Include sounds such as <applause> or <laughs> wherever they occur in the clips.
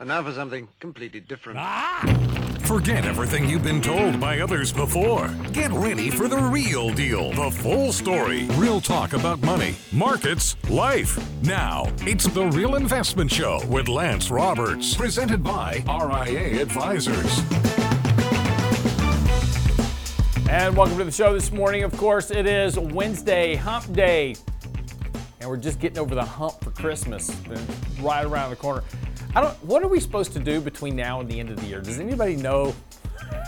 And now for something completely different. Ah! Forget everything you've been told by others before. Get ready for the real deal, the full story, real talk about money, markets, life. Now, it's the Real Investment Show with Lance Roberts, presented by RIA Advisors. And welcome to the show this morning. Of course, it is Wednesday, hump day. And we're just getting over the hump for Christmas, right around the corner. I don't. What are we supposed to do between now and the end of the year? Does anybody know?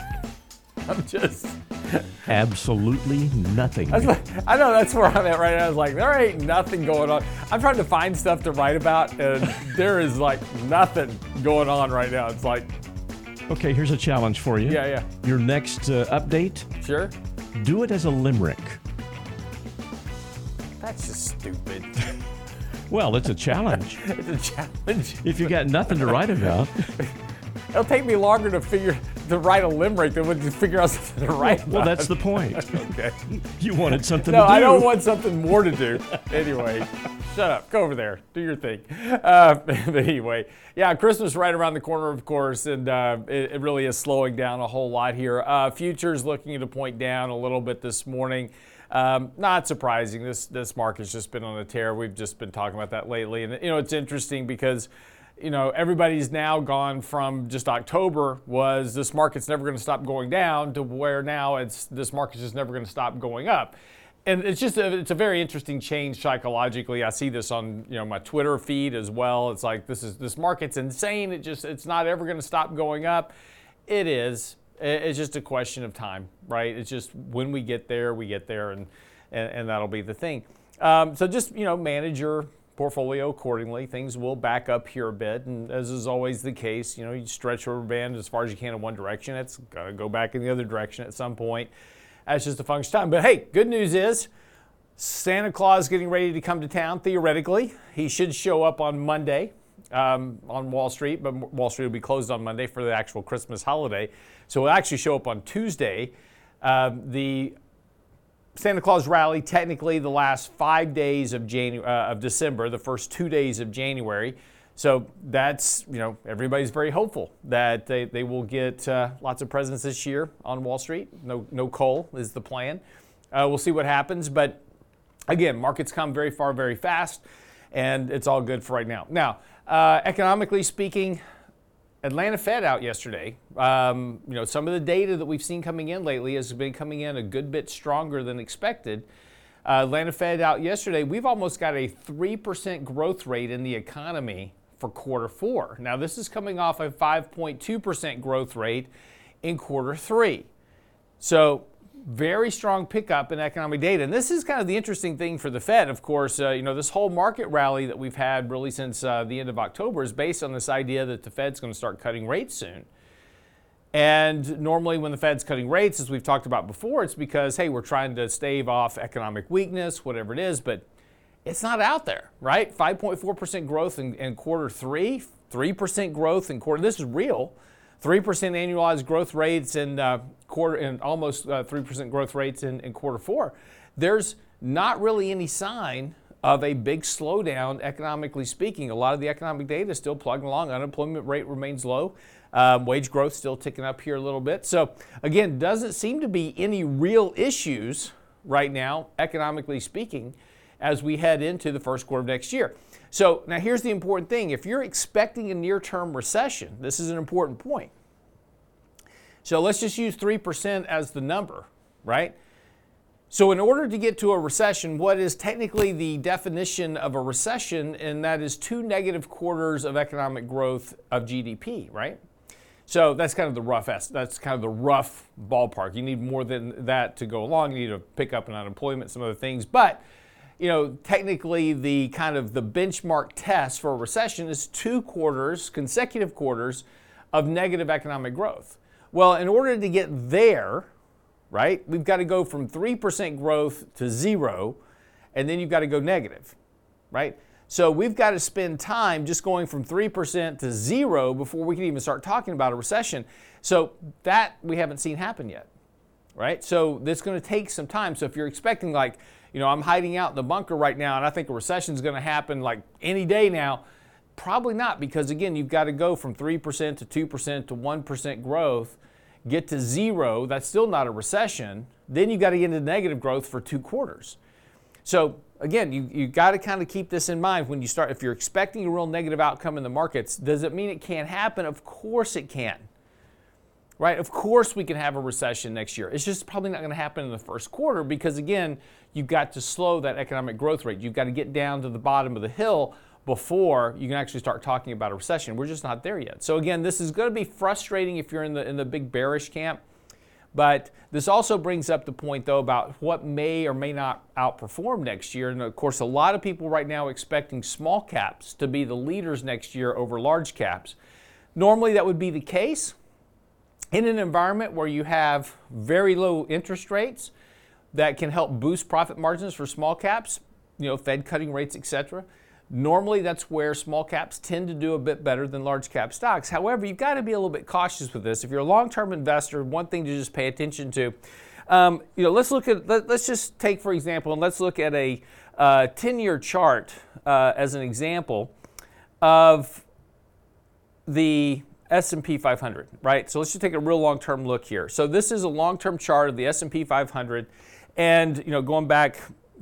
<laughs> I'm just. Absolutely nothing. What, I know that's where I'm at right now. I was like, there ain't nothing going on. I'm trying to find stuff to write about, and <laughs> there is like nothing going on right now. It's like, Okay, here's a challenge for you. yeah, yeah, Your next uh, update, sure. do it as a limerick. That's just stupid. <laughs> Well, it's a challenge. <laughs> it's a challenge. if you got nothing to write about, <laughs> It'll take me longer to figure to write a limerick than to figure out something to write. well, that's the point. <laughs> okay. You wanted something No, to do. I don't want something more to do. Anyway, shut up. Go over there. Do your thing. Uh, anyway, yeah, Christmas right around the corner, of course, and uh, it, it really is slowing down a whole lot here. Uh, futures looking to point down a little bit this morning. Um, not surprising. This this market's just been on a tear. We've just been talking about that lately, and you know it's interesting because you know, everybody's now gone from just October was this market's never going to stop going down to where now it's this market's just never going to stop going up. And it's just a, it's a very interesting change psychologically. I see this on you know my Twitter feed as well. It's like this is this market's insane. It just it's not ever going to stop going up. It is. It's just a question of time, right? It's just when we get there, we get there, and and, and that'll be the thing. Um, so just you know manage your portfolio accordingly. Things will back up here a bit, and as is always the case, you know, you stretch rubber band as far as you can in one direction. It's to go back in the other direction at some point. That's just a function of time. But hey, good news is Santa Claus getting ready to come to town. Theoretically, he should show up on Monday. Um, on Wall Street, but Wall Street will be closed on Monday for the actual Christmas holiday. So it'll actually show up on Tuesday. Um, the Santa Claus rally, technically the last five days of Janu- uh, of December, the first two days of January. So that's, you know, everybody's very hopeful that they, they will get uh, lots of presents this year on Wall Street. No, no coal is the plan. Uh, we'll see what happens. But again, markets come very far, very fast, and it's all good for right now. Now, uh, economically speaking, Atlanta Fed out yesterday. Um, you know, some of the data that we've seen coming in lately has been coming in a good bit stronger than expected. Uh, Atlanta Fed out yesterday. We've almost got a 3% growth rate in the economy for quarter four. Now, this is coming off a 5.2% growth rate in quarter three. So, very strong pickup in economic data. And this is kind of the interesting thing for the Fed. Of course, uh, you know, this whole market rally that we've had really since uh, the end of October is based on this idea that the Fed's going to start cutting rates soon. And normally, when the Fed's cutting rates, as we've talked about before, it's because, hey, we're trying to stave off economic weakness, whatever it is, but it's not out there, right? 5.4% growth in, in quarter three, 3% growth in quarter. This is real. 3% annualized growth rates in uh, quarter and almost uh, 3% growth rates in, in quarter four. There's not really any sign of a big slowdown economically speaking. A lot of the economic data is still plugging along. Unemployment rate remains low. Um, wage growth still ticking up here a little bit. So again, doesn't seem to be any real issues right now, economically speaking, as we head into the first quarter of next year. So now here's the important thing. If you're expecting a near-term recession, this is an important point. So let's just use 3% as the number, right? So, in order to get to a recession, what is technically the definition of a recession? And that is two negative quarters of economic growth of GDP, right? So that's kind of the rough that's kind of the rough ballpark. You need more than that to go along. You need to pick up in unemployment, some other things, but you know, technically the kind of the benchmark test for a recession is two quarters, consecutive quarters of negative economic growth. Well, in order to get there, right, we've got to go from 3% growth to zero, and then you've got to go negative, right? So we've got to spend time just going from 3% to zero before we can even start talking about a recession. So that we haven't seen happen yet, right? So that's going to take some time. So if you're expecting, like, you know, I'm hiding out in the bunker right now and I think a recession is going to happen like any day now, Probably not, because again, you've got to go from 3% to 2% to 1% growth, get to zero, that's still not a recession. Then you've got to get into negative growth for two quarters. So again, you, you got to kind of keep this in mind when you start. If you're expecting a real negative outcome in the markets, does it mean it can't happen? Of course it can. Right? Of course we can have a recession next year. It's just probably not going to happen in the first quarter because again, you've got to slow that economic growth rate. You've got to get down to the bottom of the hill before you can actually start talking about a recession. We're just not there yet. So again, this is going to be frustrating if you're in the in the big bearish camp. But this also brings up the point, though, about what may or may not outperform next year. And of course, a lot of people right now expecting small caps to be the leaders next year over large caps. Normally, that would be the case in an environment where you have very low interest rates that can help boost profit margins for small caps, you know, Fed cutting rates, etc. Normally, that's where small caps tend to do a bit better than large cap stocks. However, you've got to be a little bit cautious with this. If you're a long term investor, one thing to just pay attention to. Um, you know, let's look at let, us just take for example, and let's look at a 10-year uh, chart uh, as an example of the S&P 500, right? So let's just take a real long-term look here. So this is a long-term chart of the S&P 500, and you know, going back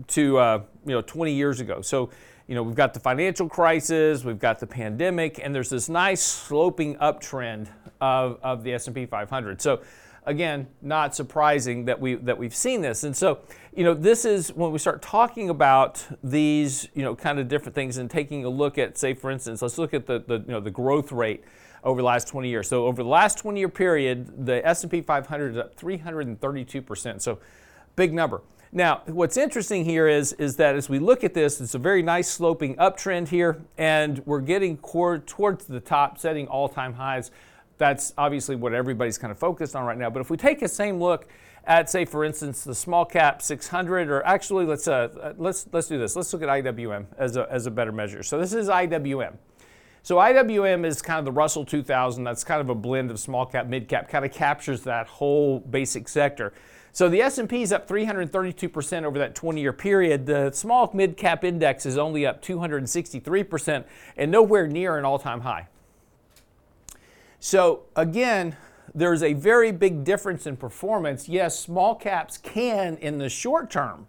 to uh, you know 20 years ago. So you know, we've got the financial crisis, we've got the pandemic, and there's this nice sloping uptrend of, of the S&P 500. So again, not surprising that we that we've seen this. And so, you know, this is when we start talking about these, you know, kind of different things and taking a look at, say, for instance, let's look at the, the you know the growth rate over the last 20 years. So over the last 20 year period, the S&P 500 is up 332 percent. So big number. Now, what's interesting here is, is that as we look at this, it's a very nice sloping uptrend here, and we're getting towards the top, setting all time highs. That's obviously what everybody's kind of focused on right now. But if we take a same look at, say, for instance, the small cap 600, or actually, let's uh, let's let's do this. Let's look at IWM as a, as a better measure. So this is IWM. So IWM is kind of the Russell 2000. That's kind of a blend of small cap, mid cap, kind of captures that whole basic sector. So the S&P is up 332% over that 20-year period. The small mid-cap index is only up 263% and nowhere near an all-time high. So again, there's a very big difference in performance. Yes, small caps can in the short term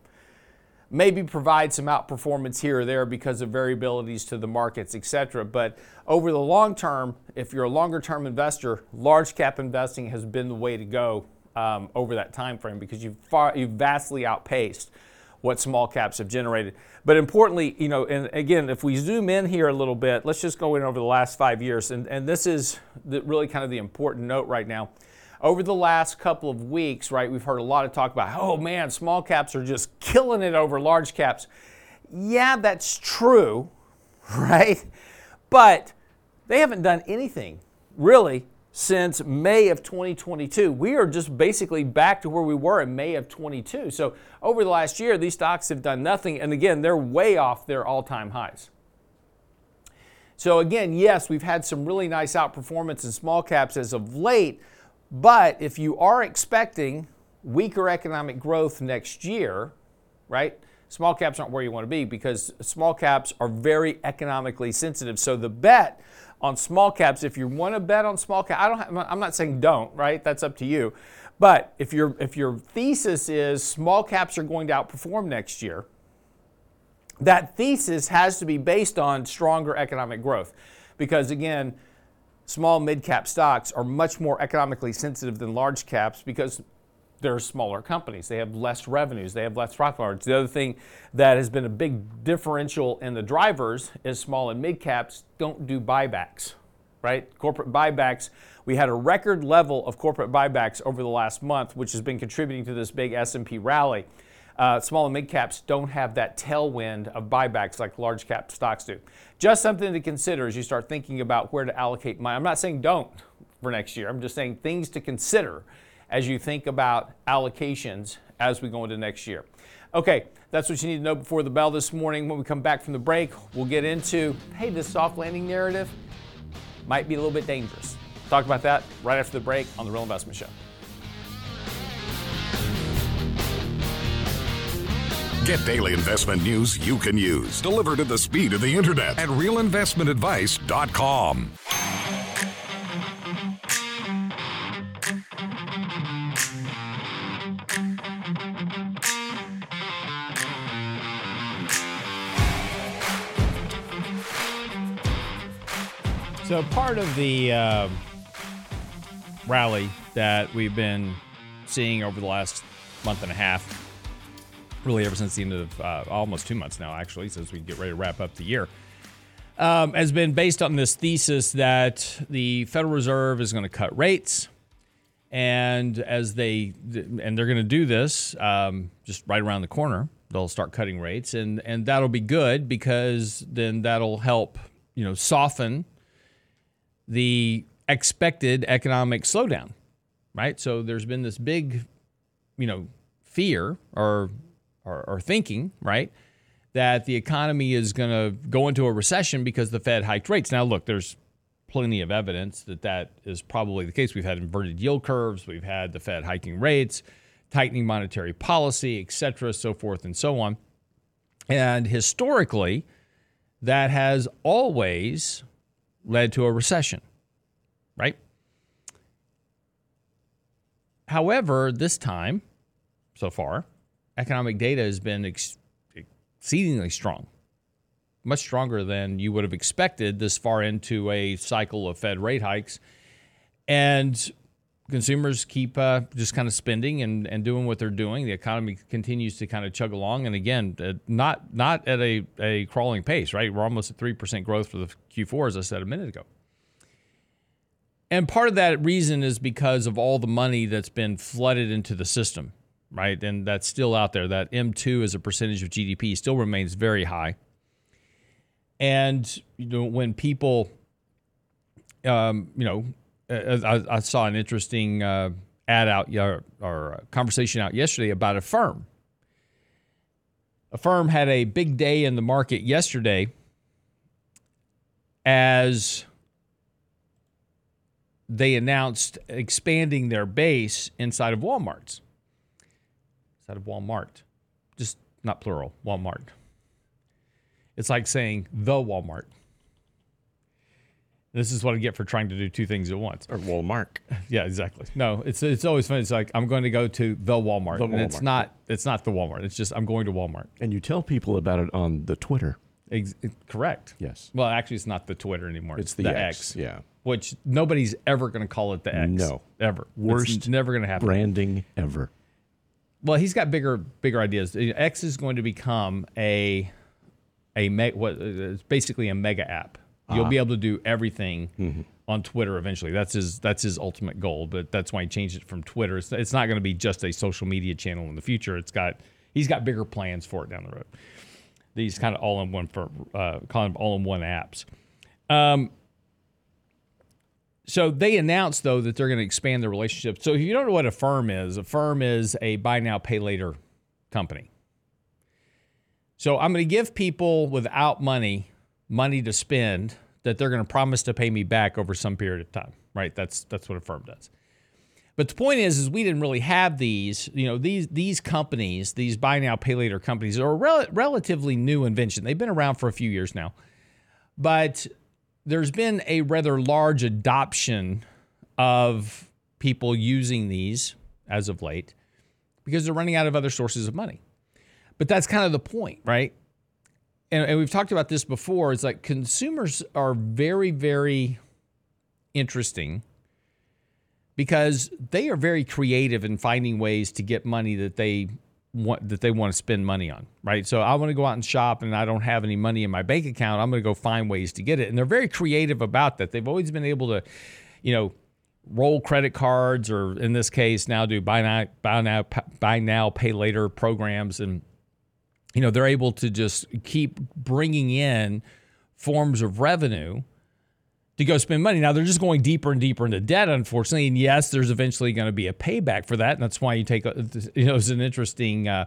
maybe provide some outperformance here or there because of variabilities to the markets, etc. But over the long term, if you're a longer term investor, large cap investing has been the way to go um, over that time frame because you've far you've vastly outpaced what small caps have generated. But importantly, you know, and again, if we zoom in here a little bit, let's just go in over the last five years, and, and this is the, really kind of the important note right now. Over the last couple of weeks, right, we've heard a lot of talk about, oh man, small caps are just killing it over large caps. Yeah, that's true, <laughs> right? But they haven't done anything really since May of 2022. We are just basically back to where we were in May of 22. So over the last year, these stocks have done nothing. And again, they're way off their all time highs. So again, yes, we've had some really nice outperformance in small caps as of late. But if you are expecting weaker economic growth next year, right? Small caps aren't where you want to be because small caps are very economically sensitive. So the bet on small caps. If you want to bet on small cap, I don't. Have, I'm not saying don't. Right, that's up to you. But if your if your thesis is small caps are going to outperform next year, that thesis has to be based on stronger economic growth, because again, small mid cap stocks are much more economically sensitive than large caps because they're smaller companies. They have less revenues. They have less profit margins. The other thing that has been a big differential in the drivers is small and mid caps don't do buybacks, right? Corporate buybacks. We had a record level of corporate buybacks over the last month, which has been contributing to this big S&P rally. Uh, small and mid caps don't have that tailwind of buybacks like large cap stocks do. Just something to consider as you start thinking about where to allocate money. I'm not saying don't for next year. I'm just saying things to consider as you think about allocations as we go into next year. Okay, that's what you need to know before the bell this morning. When we come back from the break, we'll get into hey, this soft landing narrative might be a little bit dangerous. Talk about that right after the break on The Real Investment Show. Get daily investment news you can use, delivered at the speed of the internet at realinvestmentadvice.com. So part of the uh, rally that we've been seeing over the last month and a half, really ever since the end of uh, almost two months now, actually, since we get ready to wrap up the year, um, has been based on this thesis that the Federal Reserve is going to cut rates, and as they and they're going to do this um, just right around the corner, they'll start cutting rates, and and that'll be good because then that'll help you know soften the expected economic slowdown, right? So there's been this big, you know, fear or or, or thinking, right, that the economy is going to go into a recession because the Fed hiked rates. Now, look, there's plenty of evidence that that is probably the case. We've had inverted yield curves, we've had the Fed hiking rates, tightening monetary policy, et cetera, so forth and so on. And historically, that has always led to a recession, right? However, this time, so far, economic data has been ex- exceedingly strong, much stronger than you would have expected this far into a cycle of Fed rate hikes. And consumers keep uh, just kind of spending and, and doing what they're doing. The economy continues to kind of chug along, and again, uh, not not at a, a crawling pace. Right, we're almost at three percent growth for the Q4, as I said a minute ago. And part of that reason is because of all the money that's been flooded into the system, right? And that's still out there. That M2 as a percentage of GDP still remains very high. And you know, when people, um, you know, I, I, saw an interesting uh, ad out or, or conversation out yesterday about Affirm. A firm had a big day in the market yesterday as they announced expanding their base inside of Walmart's. Inside of Walmart. Just not plural, Walmart. It's like saying the Walmart. This is what I get for trying to do two things at once. Or Walmart. <laughs> Yeah, exactly. No, it's it's always funny. It's like I'm going to go to the Walmart. The And it's not it's not the Walmart. It's just I'm going to Walmart. And you tell people about it on the Twitter. Ex- correct. Yes. Well, actually, it's not the Twitter anymore. It's the X, yeah. Which nobody's ever going to call it the X. No. ever. Worst It's never going to happen. Branding ever. Well, he's got bigger bigger ideas. Uh, X is going to become a a me- what uh, it's basically a mega app. You'll be able to do everything on Twitter eventually. That's his that's his ultimate goal. But that's why he changed it from Twitter. It's, it's not going to be just a social media channel in the future. It's got he's got bigger plans for it down the road. These kind of all in one for uh, calling them all in one apps. Um, so they announced though that they're going to expand their relationship. So if you don't know what Affirm is, Affirm is a buy now pay later company. So I'm going to give people without money money to spend that they're going to promise to pay me back over some period of time, right? That's that's what Affirm does. But the point is, is we didn't really have these, you know, these these companies, these buy now pay later companies, are a rel- relatively new invention. They've been around for a few years now, but there's been a rather large adoption of people using these as of late because they're running out of other sources of money. But that's kind of the point, right? And, and we've talked about this before. It's like consumers are very, very interesting because they are very creative in finding ways to get money that they want that they want to spend money on, right? So I want to go out and shop and I don't have any money in my bank account. I'm going to go find ways to get it. And they're very creative about that. They've always been able to, you know, roll credit cards or in this case now do buy now buy now buy now pay later programs and you know they're able to just keep bringing in forms of revenue to go spend money. Now they're just going deeper and deeper into debt, unfortunately. And yes, there's eventually going to be a payback for that, and that's why you take. A, you know, it's an interesting uh,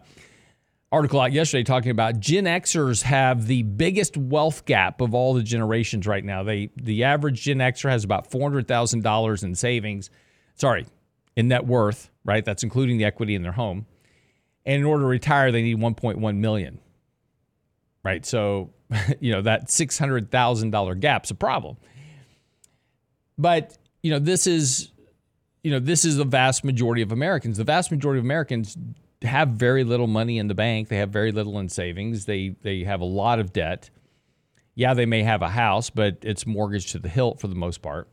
article out yesterday talking about Gen Xers have the biggest wealth gap of all the generations right now. They the average Gen Xer has about four hundred thousand dollars in savings. Sorry, in net worth, right? That's including the equity in their home. And in order to retire, they need 1.1 million. Right? So, <laughs> you know, that $600,000 gap's a problem. But, you know, this is you know, this is the vast majority of Americans. The vast majority of Americans have very little money in the bank. They have very little in savings. They they have a lot of debt. Yeah, they may have a house, but it's mortgaged to the hilt for the most part.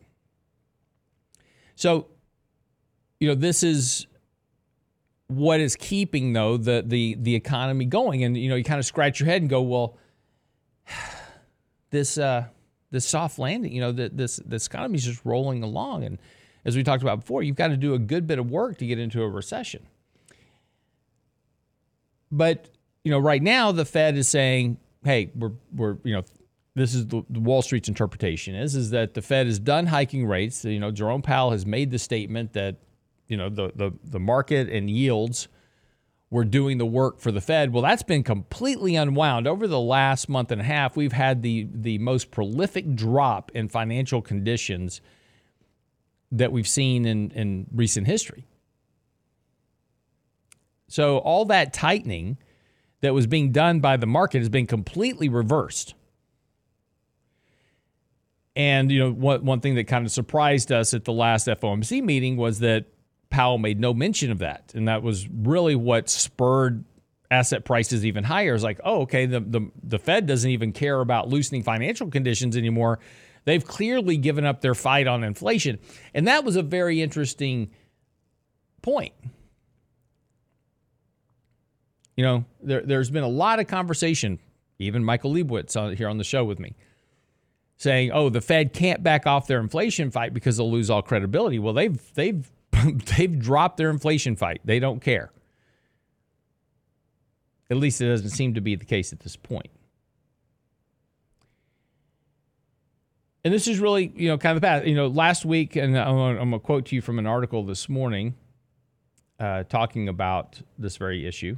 So, you know, this is what is keeping though the the the economy going. And you know, you kind of scratch your head and go, well, <sighs> this uh this soft landing, you know, the, this this economy is just rolling along and as we talked about before, you've got to do a good bit of work to get into a recession. But, you know, right now the Fed is saying, hey, we're, we're you know, this is the, the Wall Street's interpretation is, is that the Fed is done hiking rates. You know, Jerome Powell has made the statement that, you know, the, the, the market and yields were doing the work for the Fed. Well, that's been completely unwound. Over the last month and a half, we've had the, the most prolific drop in financial conditions – that we've seen in, in recent history. So all that tightening that was being done by the market has been completely reversed. And you know, one, one thing that kind of surprised us at the last FOMC meeting was that Powell made no mention of that. And that was really what spurred asset prices even higher. It's like, oh, okay, the, the, the Fed doesn't even care about loosening financial conditions anymore. They've clearly given up their fight on inflation. And that was a very interesting point. You know, there, there's been a lot of conversation, even Michael Lebowitz on, uh, here on the show with me, saying, "Oh, the Fed can't back off their inflation fight because they'll lose all credibility." Well, they've they've <laughs> they've dropped their inflation fight. They don't care. At least it doesn't seem to be the case at this point. and this is really, you know, kind of the path. You know, last week, and I'm going to quote to you from an article this morning uh, talking about this very issue.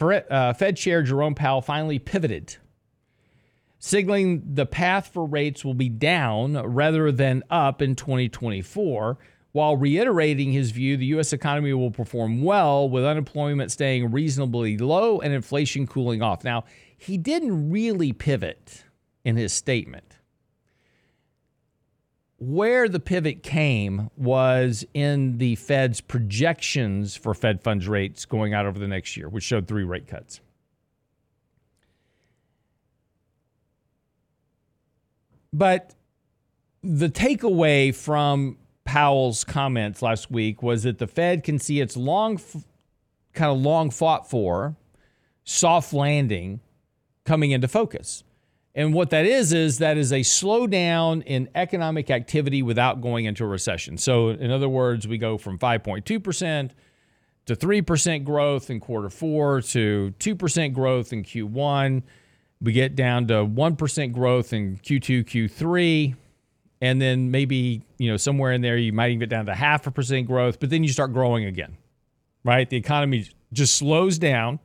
Uh, Fed Chair Jerome Powell finally pivoted, signaling the path for rates will be down rather than up in 2024, while reiterating his view the U.S. economy will perform well with unemployment staying reasonably low and inflation cooling off. Now, he didn't really pivot in his statement where the pivot came was in the Fed's projections for Fed funds rates going out over the next year, which showed three rate cuts. But the takeaway from Powell's comments last week was that the Fed can see its long, kind of long fought for soft landing coming into focus. And what that is, is that is a slowdown in economic activity without going into a recession. So, in other words, we go from 5.2% to 3% growth in quarter four to 2% growth in Q1. We get down to 1% growth in Q2, Q3. And then maybe, you know, somewhere in there, you might even get down to half a percent growth, but then you start growing again, right? The economy just slows down,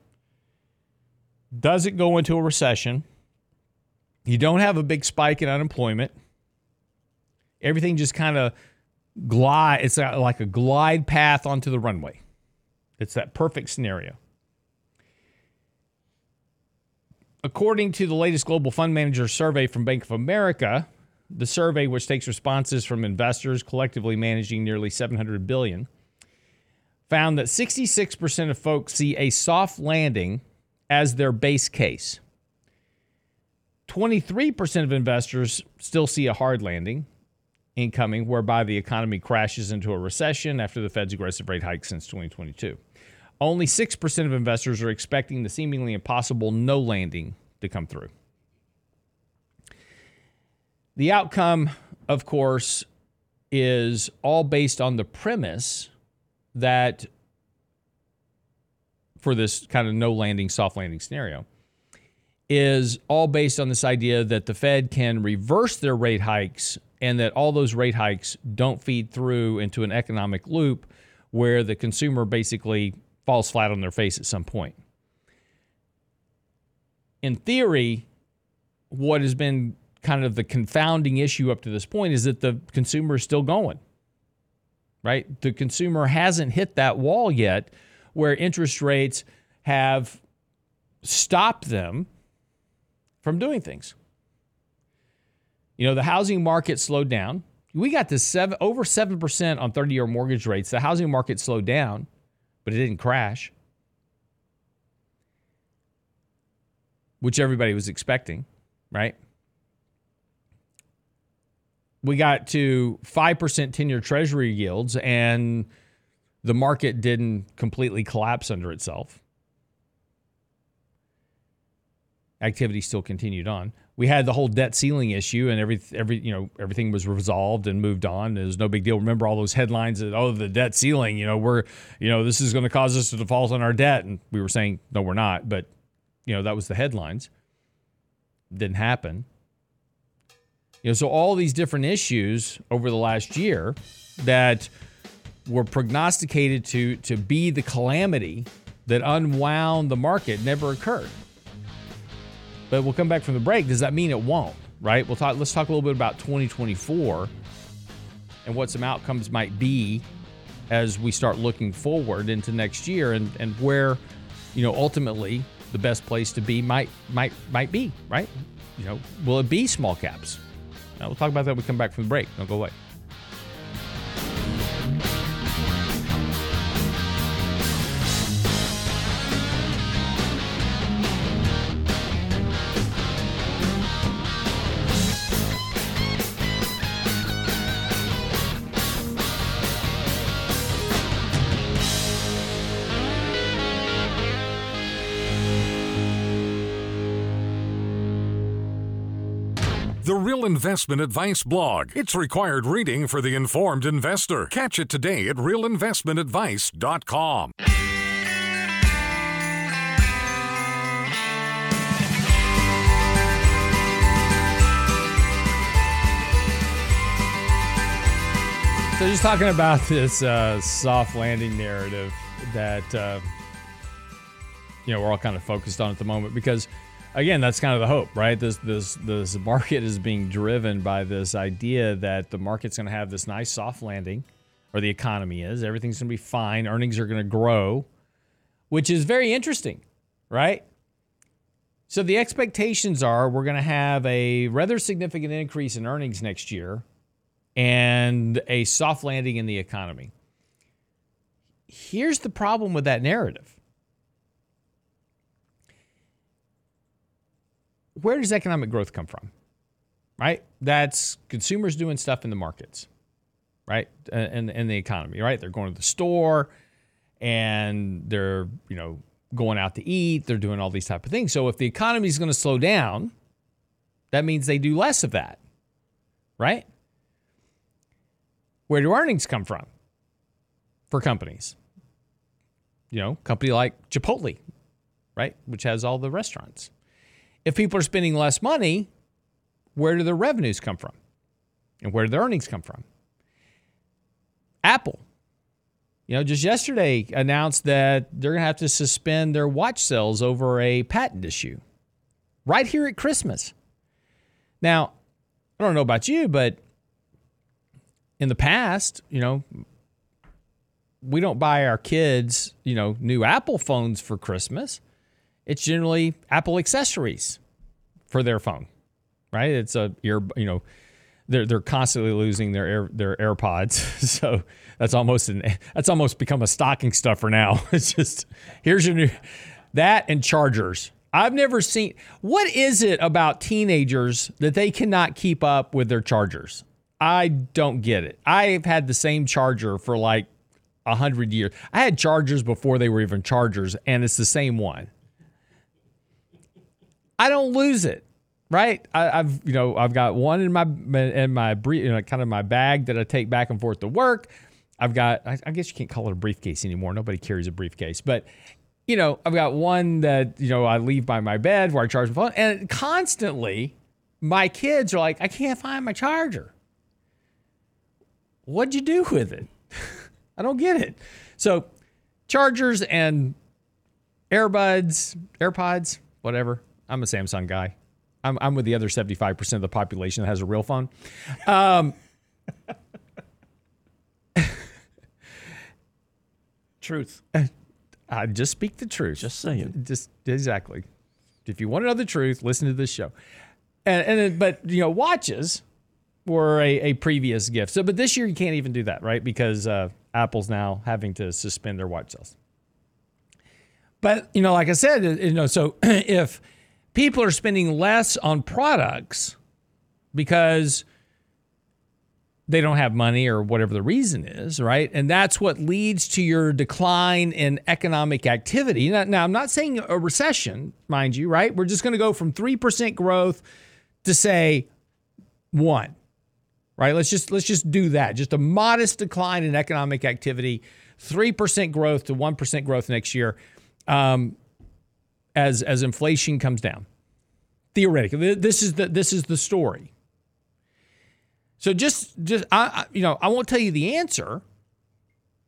doesn't go into a recession you don't have a big spike in unemployment. Everything just kind of glide. It's like a glide path onto the runway. It's that perfect scenario. According to the latest Global Fund Manager survey from Bank of America, the survey, which takes responses from investors collectively managing nearly 700 billion, found that 66% of folks see a soft landing as their base case. 23% of investors still see a hard landing incoming, whereby the economy crashes into a recession after the Fed's aggressive rate hike since 2022. Only 6% of investors are expecting the seemingly impossible no landing to come through. The outcome, of course, is all based on the premise that for this kind of no landing, soft landing scenario, is all based on this idea that the Fed can reverse their rate hikes and that all those rate hikes don't feed through into an economic loop where the consumer basically falls flat on their face at some point. In theory, what has been kind of the confounding issue up to this point is that the consumer is still going. Right? The consumer hasn't hit that wall yet where interest rates – have stopped them from doing things. You know, the housing market slowed down. We got to seven, over 7% on 30 year mortgage rates. The housing market slowed down, but it didn't crash, which everybody was expecting, right? We got to 5% 10 year treasury yields, and the market didn't completely collapse under itself. Activity still continued on we had the whole debt ceiling issue and every every you know everything was resolved and moved on. It was no big deal. Remember all those headlines that oh the debt ceiling, you know, we're you know this is going to cause us to default on our debt, and we were saying no, we're not. But you know that was the headlines. Didn't happen. You know, so all these different issues over the last year that were prognosticated to to be the calamity that unwound the market never occurred. But we'll come back from the break. Does that mean it won't? Right? We'll talk. Let's talk a little bit about 2024 and what some outcomes might be as we start looking forward into next year and, and where, you know, ultimately the best place to be might might might be, right? You know, will it be small caps? We'll talk about that when we come back from the break. Don't go away. The Real Investment Advice blog. It's required reading for the informed investor. Catch it today at realinvestmentadvice.com. So, just talking about this uh, soft landing narrative that uh, you know we're all kind of focused on at the moment because again, that's kind of the hope, right? This this this <laughs> market is being driven by this idea that the market's going to have this nice soft landing, or the economy is. Everything's going to be fine. Earnings are going to grow, which is very interesting, right? So the expectations are we're going to have a rather significant increase in earnings next year and a soft landing in the economy. Here's the problem with that narrative where does economic growth come from? Right? That's consumers doing stuff in the markets, right? And in the economy, right? They're going to the store and they're, you know, going out to eat, they're doing all these type of things. So if the economy is going to slow down, that means they do less of that. Right? Where do earnings come from for companies? You know, company like Chipotle, right, which has all the restaurants if people are spending less money, where do their revenues come from? And where do their earnings come from? Apple, you know, just yesterday announced that they're going to have to suspend their watch sales over a patent issue right here at Christmas. Now, I don't know about you, but in the past, you know, we don't buy our kids, you know, new Apple phones for Christmas it's generally Apple accessories for their phone, right? It's a ear, you know, they're they're constantly losing their air, their AirPods, <laughs> so that's almost an that's almost become a stocking stuffer now. <laughs> It's just here's your new that and chargers. I've never seen what is it about teenagers that they cannot keep up with their chargers? I don't get it. I've had the same charger for like a hundred years. I had chargers before they were even chargers, and it's the same one. I don't lose it. Right, I, have you know I've got one in my in my brief, you know, kind of my bag that I take back and forth to work. I've got I, I guess you can't call it a briefcase anymore. Nobody carries a briefcase, but you know I've got one that you know I leave by my bed where I charge my phone, and constantly my kids are like, I can't find my charger. What'd you do with it? <laughs> I don't get it. So chargers and earbuds, AirPods, whatever. I'm a Samsung guy. I'm, I'm with the other 75% of the population that has a real phone. Um, <laughs> Truth. <laughs> I, just speak the truth. Just saying. Just exactly. If you want to know the truth, listen to this show. And, and but you know, watches were a, a previous gift. So, but this year you can't even do that, right? Because uh, Apple's now having to suspend their watch sales. But you know, like I said, you know, so <clears throat> if people are spending less on products because they don't have money or whatever the reason is, right? And that's what leads to your decline in economic activity. Now, now I'm not saying a recession, mind you, right? We're just going to go from 3% growth to say 1. Right? Let's just let's just do that. Just a modest decline in economic activity, 3% growth to 1% growth next year. Um, as as inflation comes down. Theoretically, this is the this is the story. So just just I, I you know I won't tell you the answer,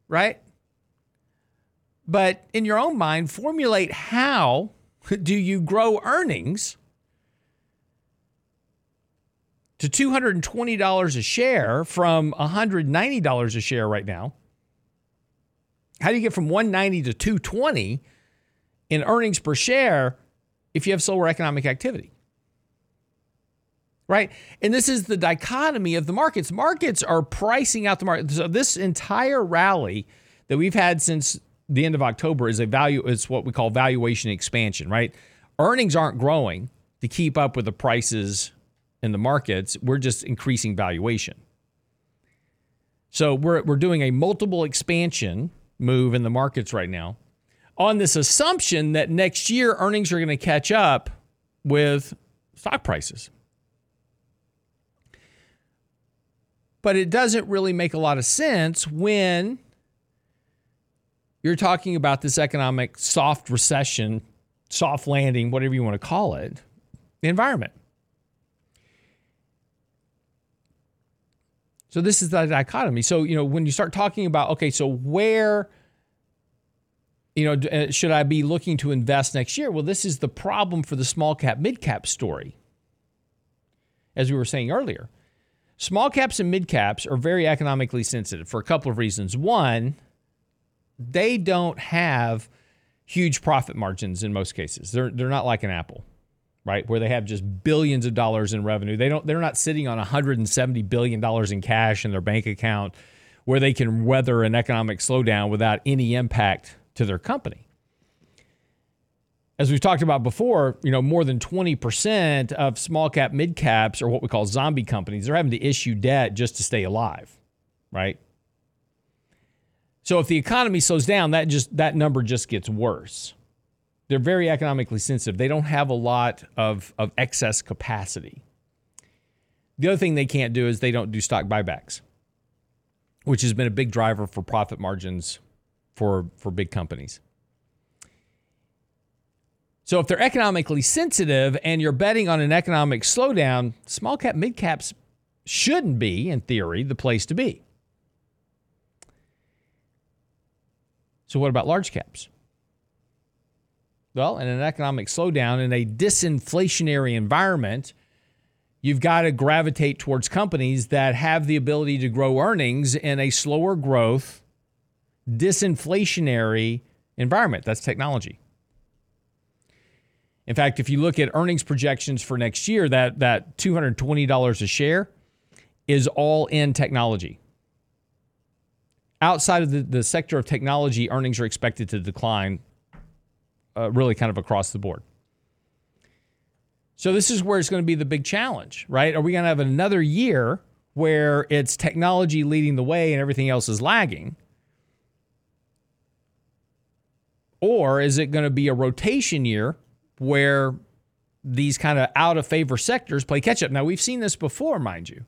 right? But in your own mind, formulate how <laughs> do you grow earnings to $220 a share from $190 a share right now? How do you get from 190 to 220 in earnings per share if you have slower economic activity? right? And this is the dichotomy of the markets. Markets are pricing out the market. So this entire rally that we've had since the end of October is a value. It's what we call valuation expansion, right? Earnings aren't growing to keep up with the prices in the markets. We're just increasing valuation. So we're we're doing a multiple expansion move in the markets right now on this assumption that next year earnings are going to catch up with stock prices. But it doesn't really make a lot of sense when you're talking about this economic soft recession, soft landing, whatever you want to call it, environment. So this is the dichotomy. So, you know, when you start talking about, okay, so where, you know, uh, should I be looking to invest next year? Well, this is the problem for the small cap, mid cap story, as we were saying earlier. Small caps and mid caps are very economically sensitive for a couple of reasons. One, they don't have huge profit margins in most cases. They're they're not like an Apple, right? Where they have just billions of dollars in revenue. They don't they're not sitting on 170 billion dollars in cash in their bank account where they can weather an economic slowdown without any impact to their company as we've talked about before, you know, more than 20% of small cap, mid caps are what we call zombie companies. They're having to issue debt just to stay alive, right? So if the economy slows down, that just that number just gets worse. They're very economically sensitive. They don't have a lot of, of excess capacity. The other thing they can't do is they don't do stock buybacks, which has been a big driver for profit margins for, for big companies. So if they're economically sensitive and you're betting on an economic slowdown, small cap, mid caps shouldn't be, in theory, the place to be. So what about large caps? Well, in an economic slowdown, in a disinflationary environment, you've got to gravitate towards companies that have the ability to grow earnings in a slower growth, disinflationary environment. That's technology. In fact, if you look at earnings projections for next year, that that $220 a share is all in technology. Outside of the, the sector of technology, earnings are expected to decline uh, really kind of across the board. So this is where it's going to be the big challenge, right? Are we going to have another year where it's technology leading the way and everything else is lagging? Or is it going to be a rotation year where these kind of out of favor sectors play catch up. Now, we've seen this before, mind you,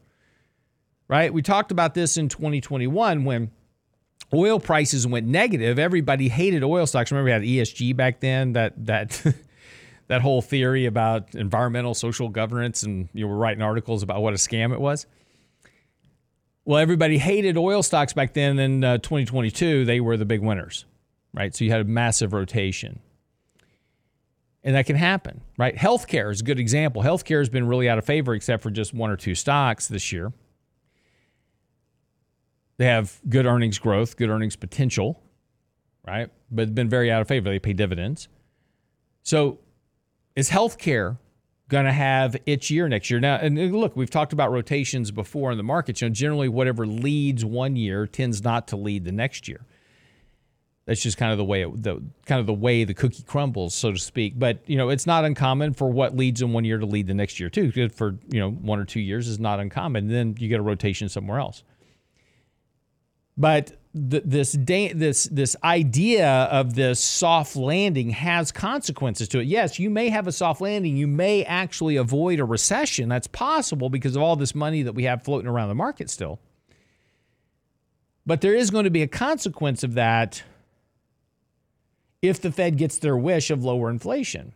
right? We talked about this in 2021 when oil prices went negative. Everybody hated oil stocks. Remember, we had ESG back then, that, that, <laughs> that whole theory about environmental social governance, and you were writing articles about what a scam it was. Well, everybody hated oil stocks back then. In uh, 2022, they were the big winners, right? So you had a massive rotation and that can happen, right? Healthcare is a good example. Healthcare has been really out of favor, except for just one or two stocks this year. They have good earnings growth, good earnings potential, right? But been very out of favor. They pay dividends. So is healthcare going to have its year next year? Now, and look, we've talked about rotations before in the markets. You know, generally whatever leads one year tends not to lead the next year. That's just kind of the way it, the kind of the way the cookie crumbles, so to speak. But you know, it's not uncommon for what leads in one year to lead the next year too. For you know one or two years is not uncommon. then you get a rotation somewhere else. But th- this da- this this idea of this soft landing has consequences to it. Yes, you may have a soft landing. You may actually avoid a recession. That's possible because of all this money that we have floating around the market still. But there is going to be a consequence of that if the Fed gets their wish of lower inflation.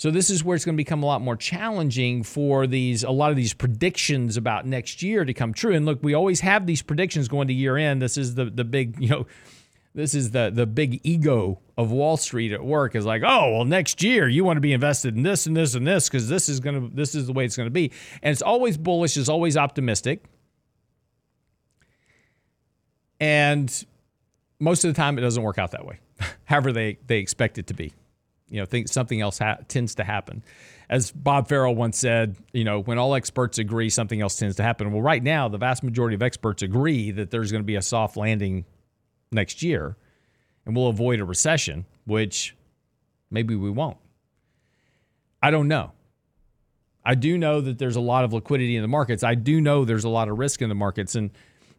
So this is where it's going to become a lot more challenging for these a lot of these predictions about next year to come true. And look, we always have these predictions going to year end. This is the the big, <laughs> you know, this is the the big ego of Wall Street at work is like, "Oh, well next year you want to be invested in this and this and this because this is going to this is the way it's going to be." And it's always bullish, it's always optimistic. And most of the time it doesn't work out that way. <laughs> However, they they expect it to be. You know, think something else ha- tends to happen. As Bob Farrell once said, you know, when all experts agree, something else tends to happen. Well, right now, the vast majority of experts agree that there's going to be a soft landing next year, and we'll avoid a recession, which maybe we won't. I don't know. I do know that there's a lot of liquidity in the markets. I do know there's a lot of risk in the markets, and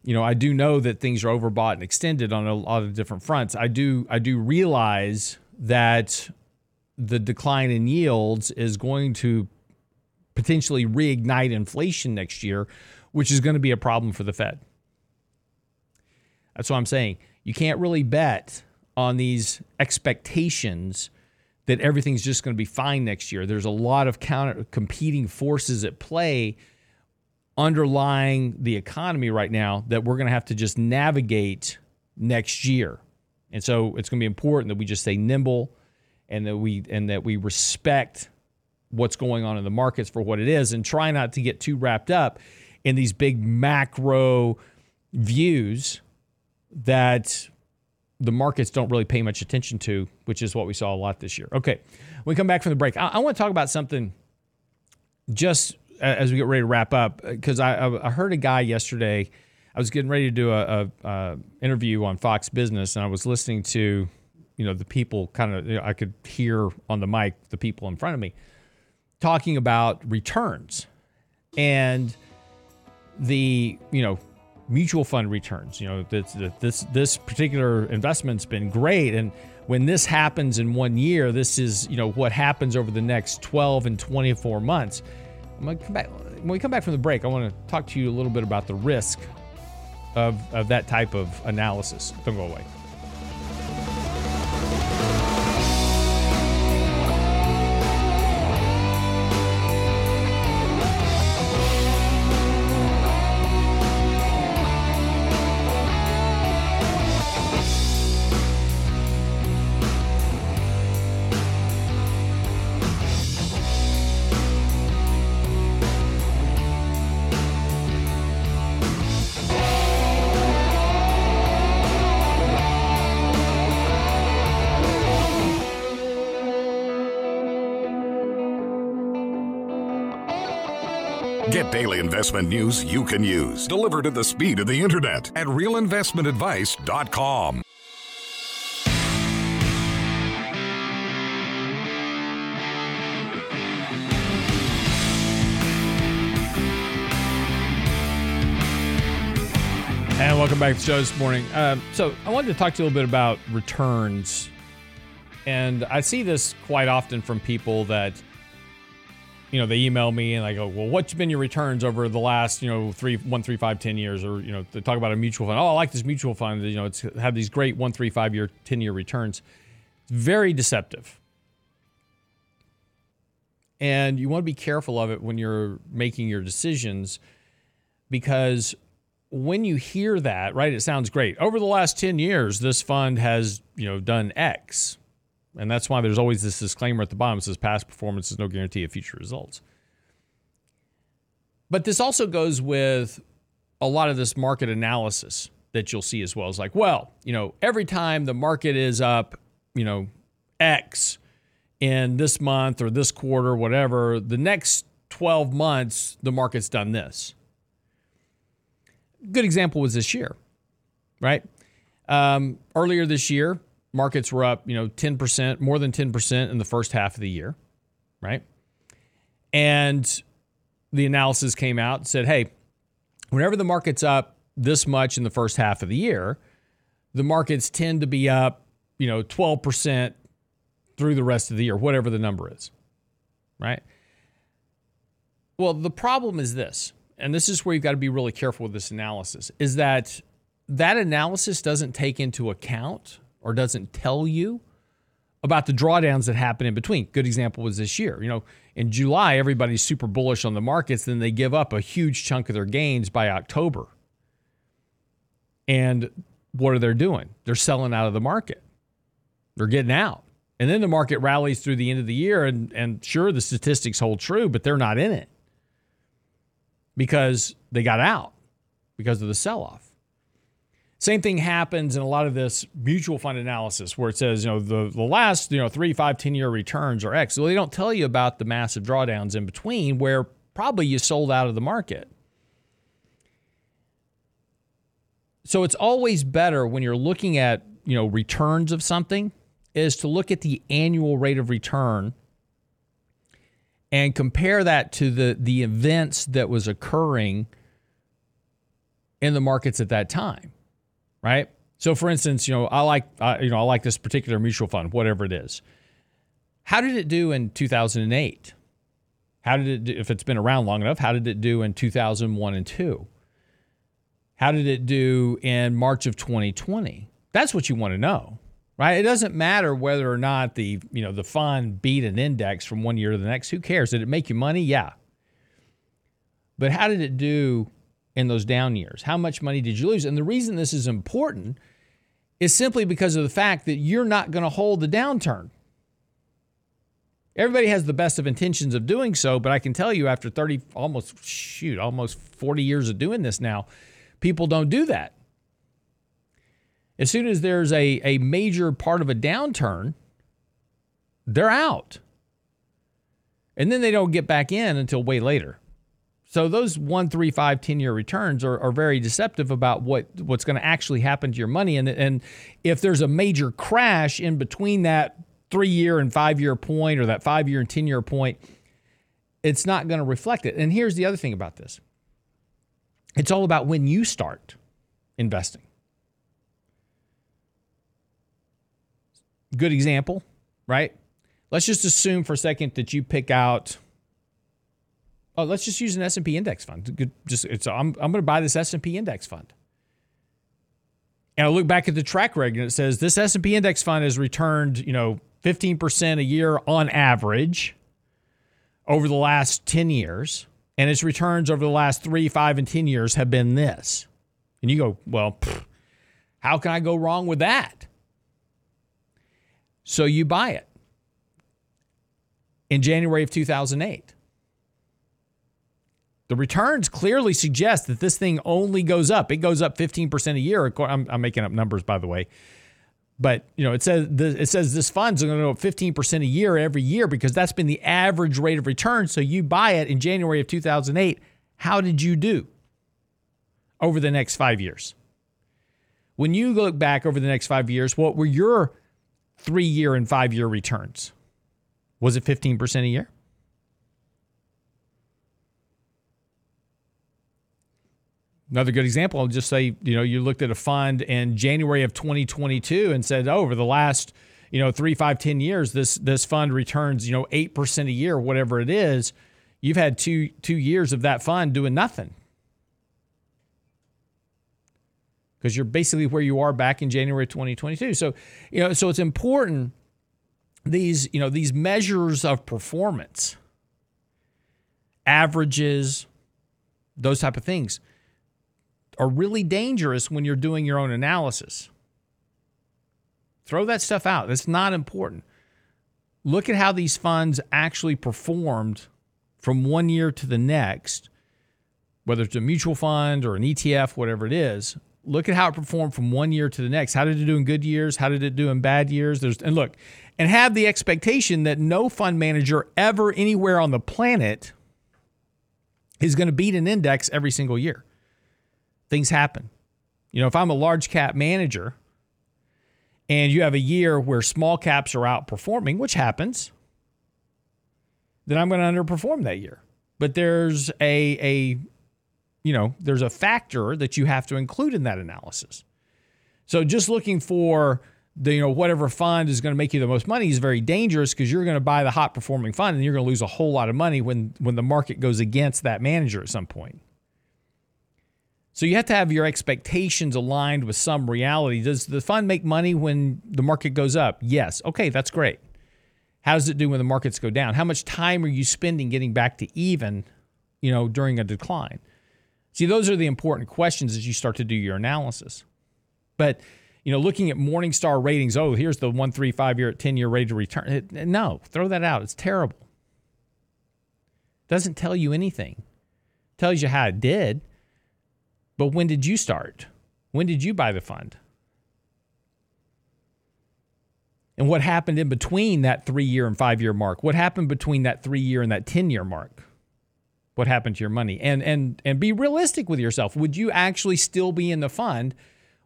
you know, I do know that things are overbought and extended on a lot of different fronts. I do I do realize that the decline in yields is going to potentially reignite inflation next year, which is going to be a problem for the Fed. That's what I'm saying. You can't really bet on these expectations that everything's just going to be fine next year. There's a lot of counter competing forces at play underlying the economy right now that we're going to have to just navigate next year. And so it's going to be important that we just stay nimble and that we and that we respect what's going on in the markets for what it is and try not to get too wrapped up in these big macro views that the markets don't really pay much attention to, which is what we saw a lot this year. Okay, when we come back from the break, I, I want to talk about something just as we get ready to wrap up, uh, because I, I, heard a guy yesterday. I was getting ready to do a, a, a, interview on Fox Business, and I was listening to, you know, the people kind of. You know, I could hear on the mic the people in front of me talking about returns and the you know mutual fund returns. You know, this this this particular investment's been great, and when this happens in one year, this is you know what happens over the next 12 and 24 months. I'm gonna come back when we come back from the break. I want to talk to you a little bit about the risk of, of that type of analysis. Don't go away. Investment news you can use, delivered at the speed of the internet at realinvestmentadvice.com. And welcome back to the show this morning. Uh, so, I wanted to talk to you a little bit about returns. And I see this quite often from people that you know, they email me and I go, well, what's been your returns over the last, you know, three, one, three, five, ten years, or you know, they talk about a mutual fund. Oh, I like this mutual fund. You know, it's had these great one, three, five year, ten year returns. It's very deceptive, and you want to be careful of it when you're making your decisions, because when you hear that, right, it sounds great. Over the last ten years, this fund has, you know, done X and that's why there's always this disclaimer at the bottom that says past performance is no guarantee of future results. But this also goes with a lot of this market analysis that you'll see as well is like, well, you know, every time the market is up, you know, X in this month or this quarter, whatever, the next 12 months, the market's done this. Good example was this year, right? Um, earlier this year, markets were up, you know, 10%, more than 10% in the first half of the year, right? And the analysis came out and said, hey, whenever the market's up this much in the first half of the year, the markets tend to be up, you know, 12% through the rest of the year, whatever the number is, right? Well, the problem is this, and this is where you've got to be really careful with this analysis, is that that analysis doesn't take into account or doesn't tell you about the drawdowns that happen in between. Good example was this year. You know, in July, everybody's super bullish on the markets, then they give up a huge chunk of their gains by October. And what are they doing? They're selling out of the market. They're getting out. And then the market rallies through the end of the year, and, and sure, the statistics hold true, but they're not in it because they got out because of the sell off. Same thing happens in a lot of this mutual fund analysis where it says, you know, the, the last, you know, three, five, 10 year returns are X. Well, they don't tell you about the massive drawdowns in between where probably you sold out of the market. So it's always better when you're looking at, you know, returns of something is to look at the annual rate of return and compare that to the the events that was occurring in the markets at that time right? So, for instance, you know, I like, you know, I like this particular mutual fund, whatever it is. How did it do in 2008? How did it do, if it's been around long enough, how did it do in 2001 and 2? How did it do in March of 2020? That's what you want to know, right? It doesn't matter whether or not the, you know, the fund beat an index from one year to the next. Who cares? Did it make you money? Yeah. But how did it do in those down years? How much money did you lose? And the reason this is important is simply because of the fact that you're not going to hold the downturn. Everybody has the best of intentions of doing so, but I can tell you after 30, almost, shoot, almost 40 years of doing this now, people don't do that. As soon as there's a, a major part of a downturn, they're out. And then they don't get back in until way later. So those one, three, five, 10 year returns are, are very deceptive about what, what's going to actually happen to your money. And, and if there's a major crash in between that three year and five year point or that five year and 10 year point, it's not going to reflect it. And here's the other thing about this it's all about when you start investing. Good example, right? Let's just assume for a second that you pick out oh, let's just use an S&P index fund. Just it's I'm I'm going to buy this S&P index fund. And I look back at the track record and it says this S&P index fund has returned, you know, 15% a year on average over the last 10 years, and its returns over the last 3, 5 and 10 years have been this. And you go, well, pff, how can I go wrong with that? So you buy it. In January of 2008, the returns clearly suggest that this thing only goes up. It goes up 15% a year. I'm, I'm making up numbers, by the way. But you know, it says it says this fund's going to go up 15% a year every year because that's been the average rate of return. So you buy it in January of 2008. How did you do over the next five years? When you look back over the next five years, what were your three year and five year returns? Was it 15% a year? Another good example, I'll just say, you know, you looked at a fund in January of 2022 and said, oh, over the last, you know, three, five, ten years, this this fund returns, you know, eight percent a year, whatever it is. You've had two two years of that fund doing nothing. Because you're basically where you are back in January 2022. So, you know, so it's important these, you know, these measures of performance, averages, those type of things are really dangerous when you're doing your own analysis. Throw that stuff out. That's not important. Look at how these funds actually performed from one year to the next, whether it's a mutual fund or an ETF, whatever it is. Look at how it performed from one year to the next. How did it do in good years? How did it do in bad years? There's and look, and have the expectation that no fund manager ever anywhere on the planet is going to beat an index every single year. Things happen. You know, if I'm a large cap manager and you have a year where small caps are outperforming, which happens, then I'm going to underperform that year. But there's a a you know, there's a factor that you have to include in that analysis. So just looking for the, you know, whatever fund is going to make you the most money is very dangerous because you're going to buy the hot performing fund and you're going to lose a whole lot of money when when the market goes against that manager at some point. So you have to have your expectations aligned with some reality. Does the fund make money when the market goes up? Yes. Okay, that's great. How does it do when the markets go down? How much time are you spending getting back to even, you know, during a decline? See, those are the important questions as you start to do your analysis. But, you know, looking at Morningstar ratings, oh, here's the one, three, five year, 10 year rate of return. No, throw that out. It's terrible. Doesn't tell you anything. Tells you how it did. But when did you start? When did you buy the fund? And what happened in between that three year and five year mark? What happened between that three year and that 10 year mark? What happened to your money? And and and be realistic with yourself. Would you actually still be in the fund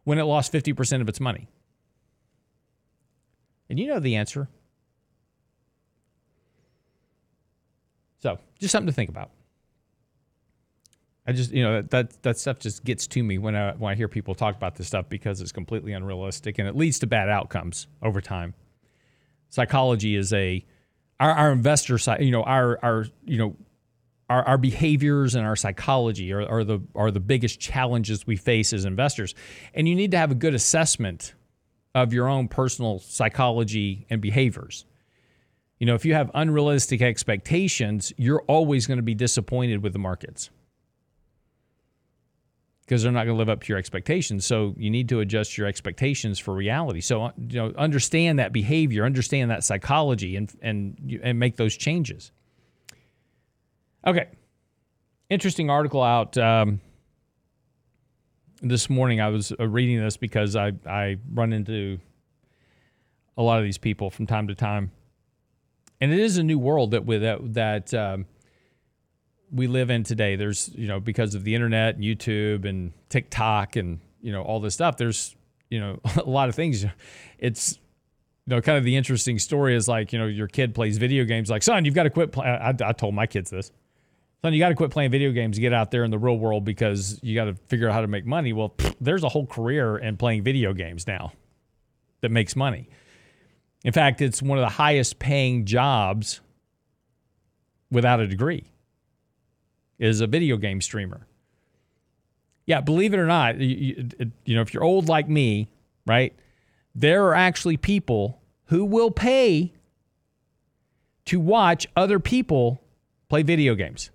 when it lost 50% of its money? And you know the answer. So, just something to think about. I just, you know, that that stuff just gets to me when I when I hear people talk about this stuff because it's completely unrealistic and it leads to bad outcomes over time. Psychology is a our, our investor side, you know, our our you know our, our behaviors and our psychology are, are the are the biggest challenges we face as investors. And you need to have a good assessment of your own personal psychology and behaviors. You know, if you have unrealistic expectations, you're always going to be disappointed with the markets because they're not going to live up to your expectations. So you need to adjust your expectations for reality. So uh, you know, understand that behavior, understand that psychology, and and and make those changes. Okay. Interesting article out um, this morning. I was uh, reading this because I, I run into a lot of these people from time to time. And it is a new world that with that, that um, we live in today. There's, you know, because of the internet, and YouTube and TikTok and, you know, all this stuff, there's, you know, <laughs> a lot of things. It's, you know, kind of the interesting story is like, you know, your kid plays video games like, son, you've got to quit playing. I, told my kids this son, you got to quit playing video games get out there in the real world because you got to figure out how to make money. Well, there's a whole career in playing video games now that makes money. In fact, it's one of the highest paying jobs without a degree is a video game streamer. Yeah, believe it or not, you, you know, if you're old like me, right? There are actually people who will pay to watch other people play video games.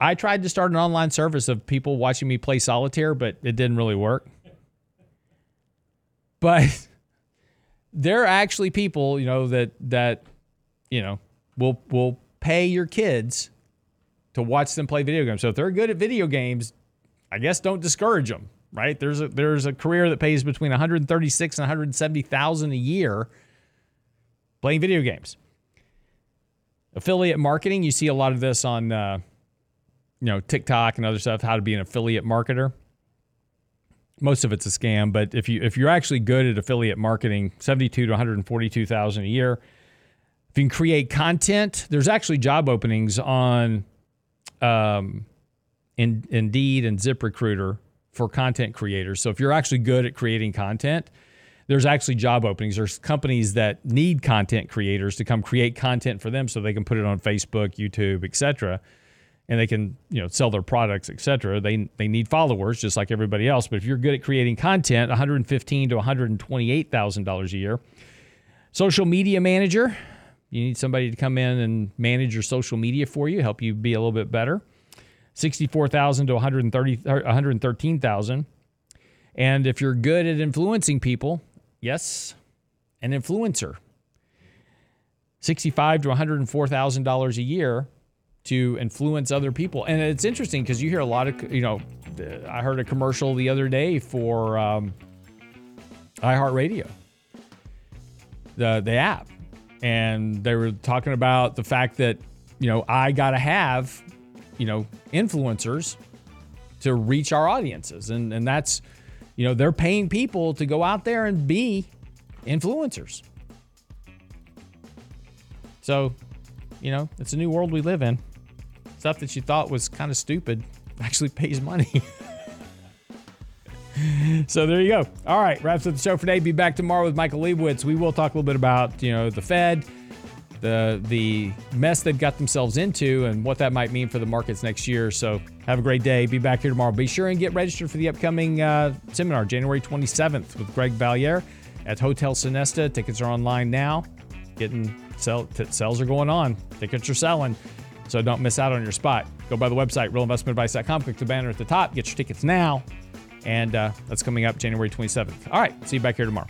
I tried to start an online service of people watching me play solitaire, but it didn't really work. <laughs> But there are actually people, you know, that that you know will will pay your kids to watch them play video games. So if they're good at video games, I guess don't discourage them, right? There's a there's a career that pays between 136 and 170,000 a year playing video games. Affiliate marketing, you see a lot of this on uh, you know, TikTok and other stuff, how to be an affiliate marketer. Most of it's a scam, but if you if you're actually good at affiliate marketing, 72 to 142,000 a year. If you can create content, there's actually job openings on um, in, Indeed and ZipRecruiter for content creators. So if you're actually good at creating content, there's actually job openings. There's companies that need content creators to come create content for them so they can put it on Facebook, YouTube, etc and they can you know sell their products etc they they need followers just like everybody else but if you're good at creating content 115 to 128,000 dollars a year social media manager you need somebody to come in and manage your social media for you help you be a little bit better. 64,000 to 130 113,000 and if you're good at influencing people yes an influencer. 65 to 104,000 dollars a year to influence other people. And it's interesting because you hear a lot of, you know, I heard a commercial the other day for um, iHeartRadio, the the app, and they were talking about the fact that you know I got to have you know influencers to reach our audiences, and and that's you know they're paying people to go out there and be influencers. So, you know, it's a new world we live in. Stuff that you thought was kind of stupid <laughs> actually pays money. <laughs> so there you go. All right, wraps up the show for today. Be back tomorrow with Michael Lebowitz. We will talk a little bit about you know the Fed, the the mess they've got themselves into, and what that might mean for the markets next year. So have a great day. Be back here tomorrow. Be sure and get registered for the upcoming uh, seminar, January 27th, with Greg Valliere at Hotel Sinesta. Tickets are online now. Getting sell, t- sales are going on. Tickets are selling. So don't miss out on your spot. Go by the website, realinvestmentadvice.com, click the banner at the top, get your tickets now. And uh, that's coming up January 27th. All right. See you back here tomorrow.